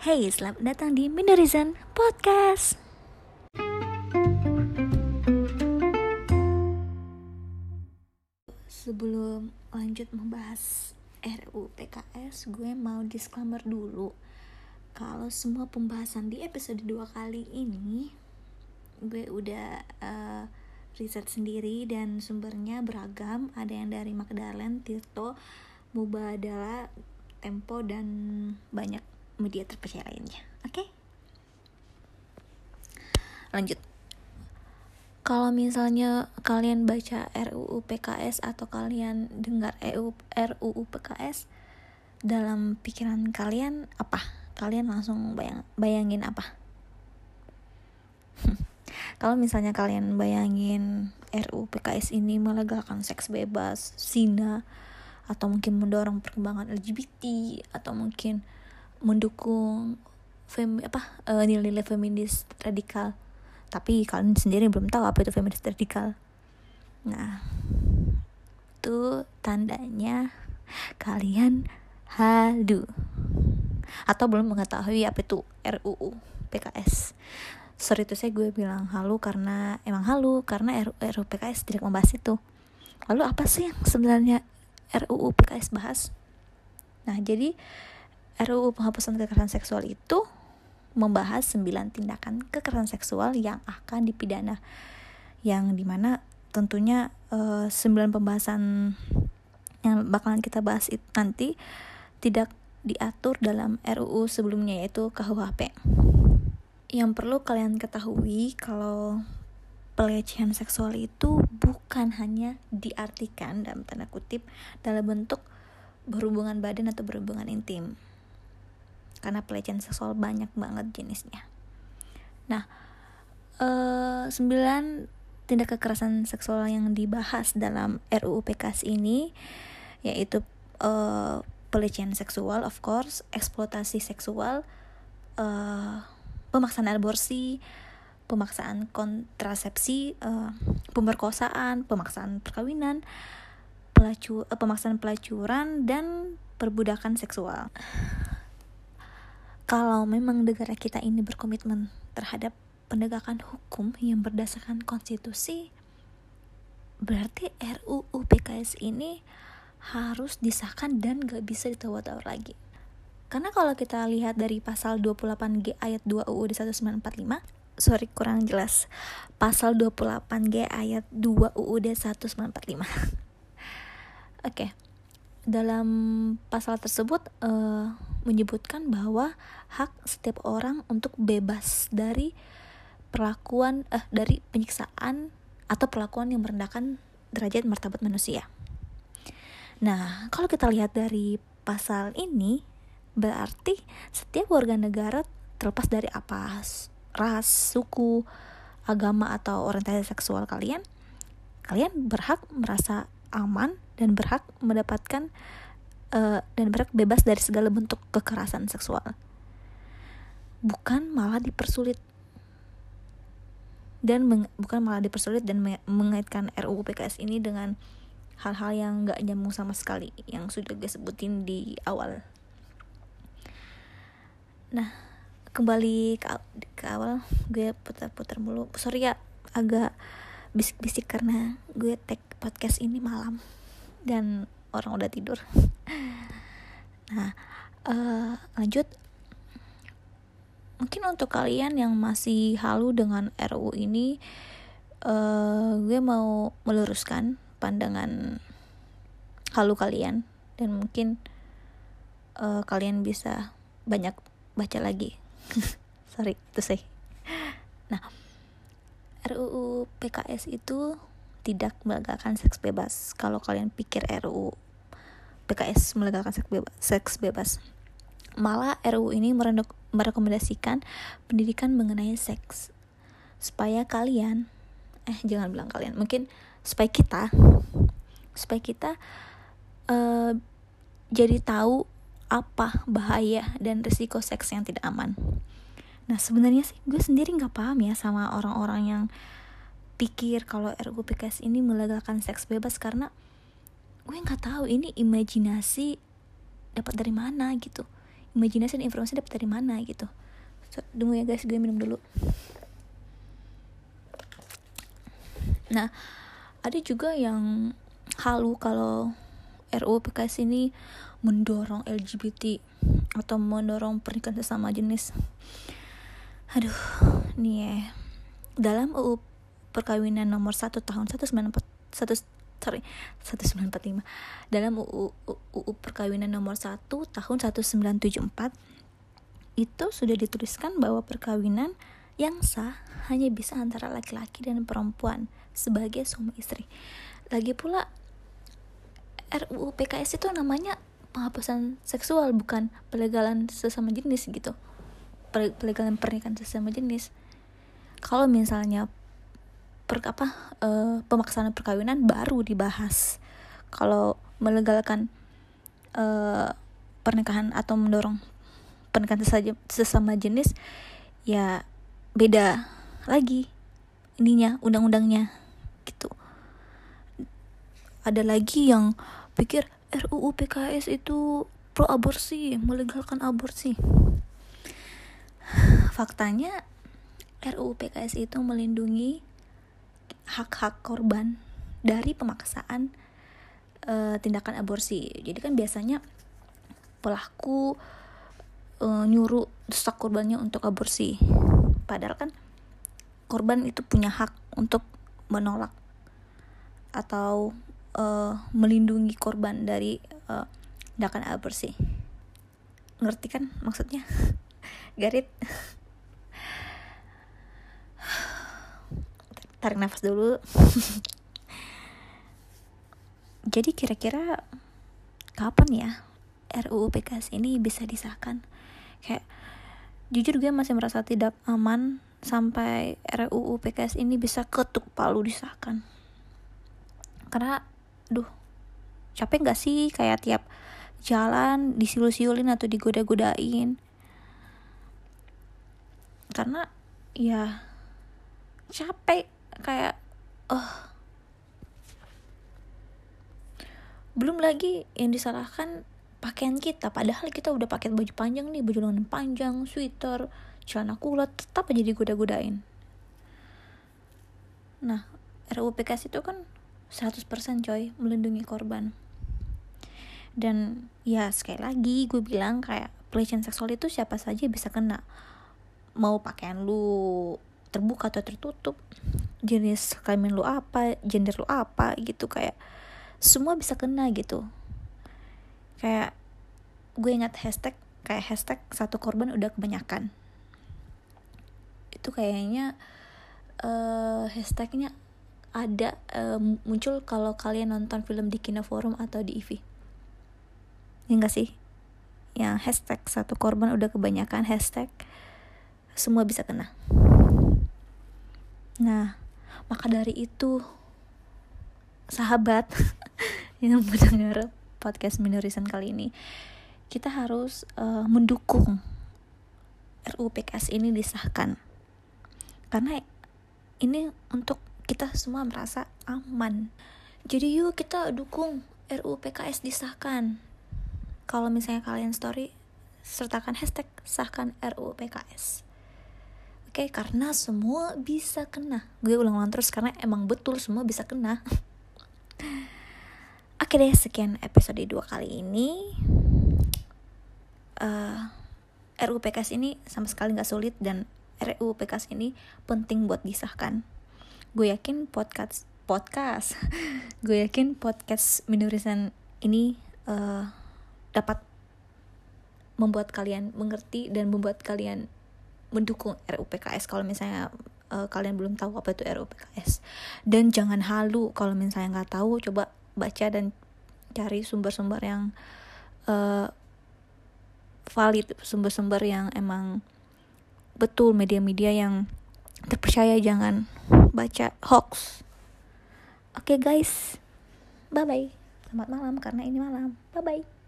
Hey, selamat datang di Minorizen Podcast. Sebelum lanjut membahas RUU PKS, gue mau disclaimer dulu. Kalau semua pembahasan di episode 2 kali ini gue udah uh, riset sendiri dan sumbernya beragam. Ada yang dari Magdalen, Tirto, Mubadala, Tempo dan banyak media terpercaya lainnya. Oke? Okay? Lanjut. Kalau misalnya kalian baca RUU PKS atau kalian dengar EU, RUU PKS dalam pikiran kalian apa? Kalian langsung bayang, bayangin apa? Kalau misalnya kalian bayangin RUU PKS ini melegalkan seks bebas, zina, atau mungkin mendorong perkembangan LGBT atau mungkin mendukung fem apa uh, nilai-nilai feminis radikal. Tapi kalian sendiri belum tahu apa itu feminis radikal. Nah itu tandanya kalian halu atau belum mengetahui apa itu RUU PKS sorry itu saya gue bilang halu karena emang halu karena RUU PKS tidak membahas itu. Lalu apa sih yang sebenarnya RUU PKS bahas? Nah jadi RUU penghapusan kekerasan seksual itu membahas 9 tindakan kekerasan seksual yang akan dipidana. Yang di mana tentunya uh, 9 pembahasan yang bakalan kita bahas itu nanti tidak diatur dalam RUU sebelumnya yaitu KUHP yang perlu kalian ketahui kalau pelecehan seksual itu bukan hanya diartikan dalam tanda kutip dalam bentuk berhubungan badan atau berhubungan intim karena pelecehan seksual banyak banget jenisnya. Nah eh, sembilan tindak kekerasan seksual yang dibahas dalam RUU PKS ini yaitu uh, pelecehan seksual of course eksploitasi seksual uh, pemaksaan aborsi pemaksaan kontrasepsi uh, pemerkosaan pemaksaan perkawinan pelacu uh, pemaksaan pelacuran dan perbudakan seksual kalau memang negara kita ini berkomitmen terhadap penegakan hukum yang berdasarkan konstitusi, berarti RUU PKS ini harus disahkan dan gak bisa ditawar-tawar lagi. Karena kalau kita lihat dari pasal 28G ayat 2 UUD 1945, sorry kurang jelas, pasal 28G ayat 2 UUD 1945. Oke, okay. Dalam pasal tersebut uh, menyebutkan bahwa hak setiap orang untuk bebas dari perlakuan eh dari penyiksaan atau perlakuan yang merendahkan derajat martabat manusia. Nah, kalau kita lihat dari pasal ini berarti setiap warga negara terlepas dari apa ras, suku, agama atau orientasi seksual kalian, kalian berhak merasa aman dan berhak mendapatkan uh, dan berhak bebas dari segala bentuk kekerasan seksual. Bukan malah dipersulit. Dan meng, bukan malah dipersulit dan mengaitkan RUU PKS ini dengan hal-hal yang gak nyambung sama sekali yang sudah gue sebutin di awal. Nah kembali ke, ke awal gue putar-putar mulu. Sorry ya agak bisik-bisik karena gue tag podcast ini malam dan orang udah tidur. Nah uh, lanjut. Mungkin untuk kalian yang masih halu dengan RUU ini uh, gue mau meluruskan pandangan halu kalian dan mungkin uh, kalian bisa banyak baca lagi. Sorry itu sih. Nah RUU PKS itu tidak melegalkan seks bebas. Kalau kalian pikir RUU PKS melegalkan seks bebas, seks bebas. Malah RUU ini merekomendasikan pendidikan mengenai seks. Supaya kalian eh jangan bilang kalian, mungkin supaya kita supaya kita uh, jadi tahu apa bahaya dan risiko seks yang tidak aman. Nah sebenarnya sih gue sendiri nggak paham ya sama orang-orang yang pikir kalau RUU PKS ini melegalkan seks bebas karena gue nggak tahu ini imajinasi dapat dari mana gitu. Imajinasi dan informasi dapat dari mana gitu. So, tunggu ya guys gue minum dulu. Nah ada juga yang halu kalau RUU PKS ini mendorong LGBT atau mendorong pernikahan sesama jenis. Aduh nih ya. Dalam UU perkawinan nomor 1 tahun 1941 sorry 1945 dalam UU, UU perkawinan nomor 1 tahun 1974 itu sudah dituliskan bahwa perkawinan yang sah hanya bisa antara laki-laki dan perempuan sebagai suami istri. Lagi pula RUU PKS itu namanya penghapusan seksual bukan pelegalan sesama jenis gitu. Pelegalan pernikahan sesama jenis. Kalau misalnya per apa uh, pemaksaan perkawinan baru dibahas. Kalau melegalkan uh, pernikahan atau mendorong pernikahan sesama, sesama jenis ya beda lagi ininya undang-undangnya gitu. Ada lagi yang pikir RUU PKS itu pro aborsi melegalkan aborsi. Faktanya RUU PKS itu melindungi hak-hak korban dari pemaksaan uh, tindakan aborsi. Jadi kan biasanya pelaku uh, nyuruh desak korbannya untuk aborsi. Padahal kan korban itu punya hak untuk menolak atau uh, melindungi korban dari uh, tindakan aborsi. Ngerti kan maksudnya? Garit. Tarik nafas dulu. Jadi kira-kira kapan ya RUU PKS ini bisa disahkan? Kayak jujur gue masih merasa tidak aman sampai RUU PKS ini bisa ketuk palu disahkan. Karena duh capek gak sih kayak tiap jalan disiul-siulin atau digoda-godain? Karena ya capek kayak oh belum lagi yang disalahkan pakaian kita padahal kita udah pakai baju panjang nih baju lengan panjang sweater celana kulot tetap aja digoda-godain. Nah RUU PKS itu kan 100% coy melindungi korban. Dan ya sekali lagi gue bilang kayak pelecehan seksual itu siapa saja bisa kena. Mau pakaian lu terbuka atau tertutup jenis kelamin lu apa gender lu apa gitu kayak semua bisa kena gitu. Kayak gue ingat hashtag kayak hashtag satu korban udah kebanyakan. Itu kayaknya uh, hashtagnya ada uh, muncul kalau kalian nonton film di Kino Forum atau di IVI ya enggak sih? Yang hashtag satu korban udah kebanyakan hashtag semua bisa kena. Nah, maka dari itu sahabat yang mendengar podcast minorisan kali ini, kita harus uh, mendukung RUU PKS ini disahkan. Karena ini untuk kita semua merasa aman. Jadi yuk kita dukung RUU PKS disahkan. Kalau misalnya kalian story, sertakan hashtag sahkan RUU PKS. Okay, karena semua bisa kena. Gue ulang-ulang terus karena emang betul semua bisa kena. Oke deh, sekian episode dua kali ini. Uh, eh, RUU PKS ini sama sekali nggak sulit dan RUU PKS ini penting buat disahkan. Gue yakin podcast podcast, gue yakin podcast minorisan ini uh, dapat membuat kalian mengerti dan membuat kalian mendukung RUU PKS kalau misalnya uh, kalian belum tahu apa itu RUU PKS dan jangan halu kalau misalnya nggak tahu coba baca dan cari sumber-sumber yang uh, valid sumber-sumber yang emang betul media-media yang terpercaya. Jangan baca hoax. Oke okay, guys. Bye bye selamat malam karena ini malam. Bye bye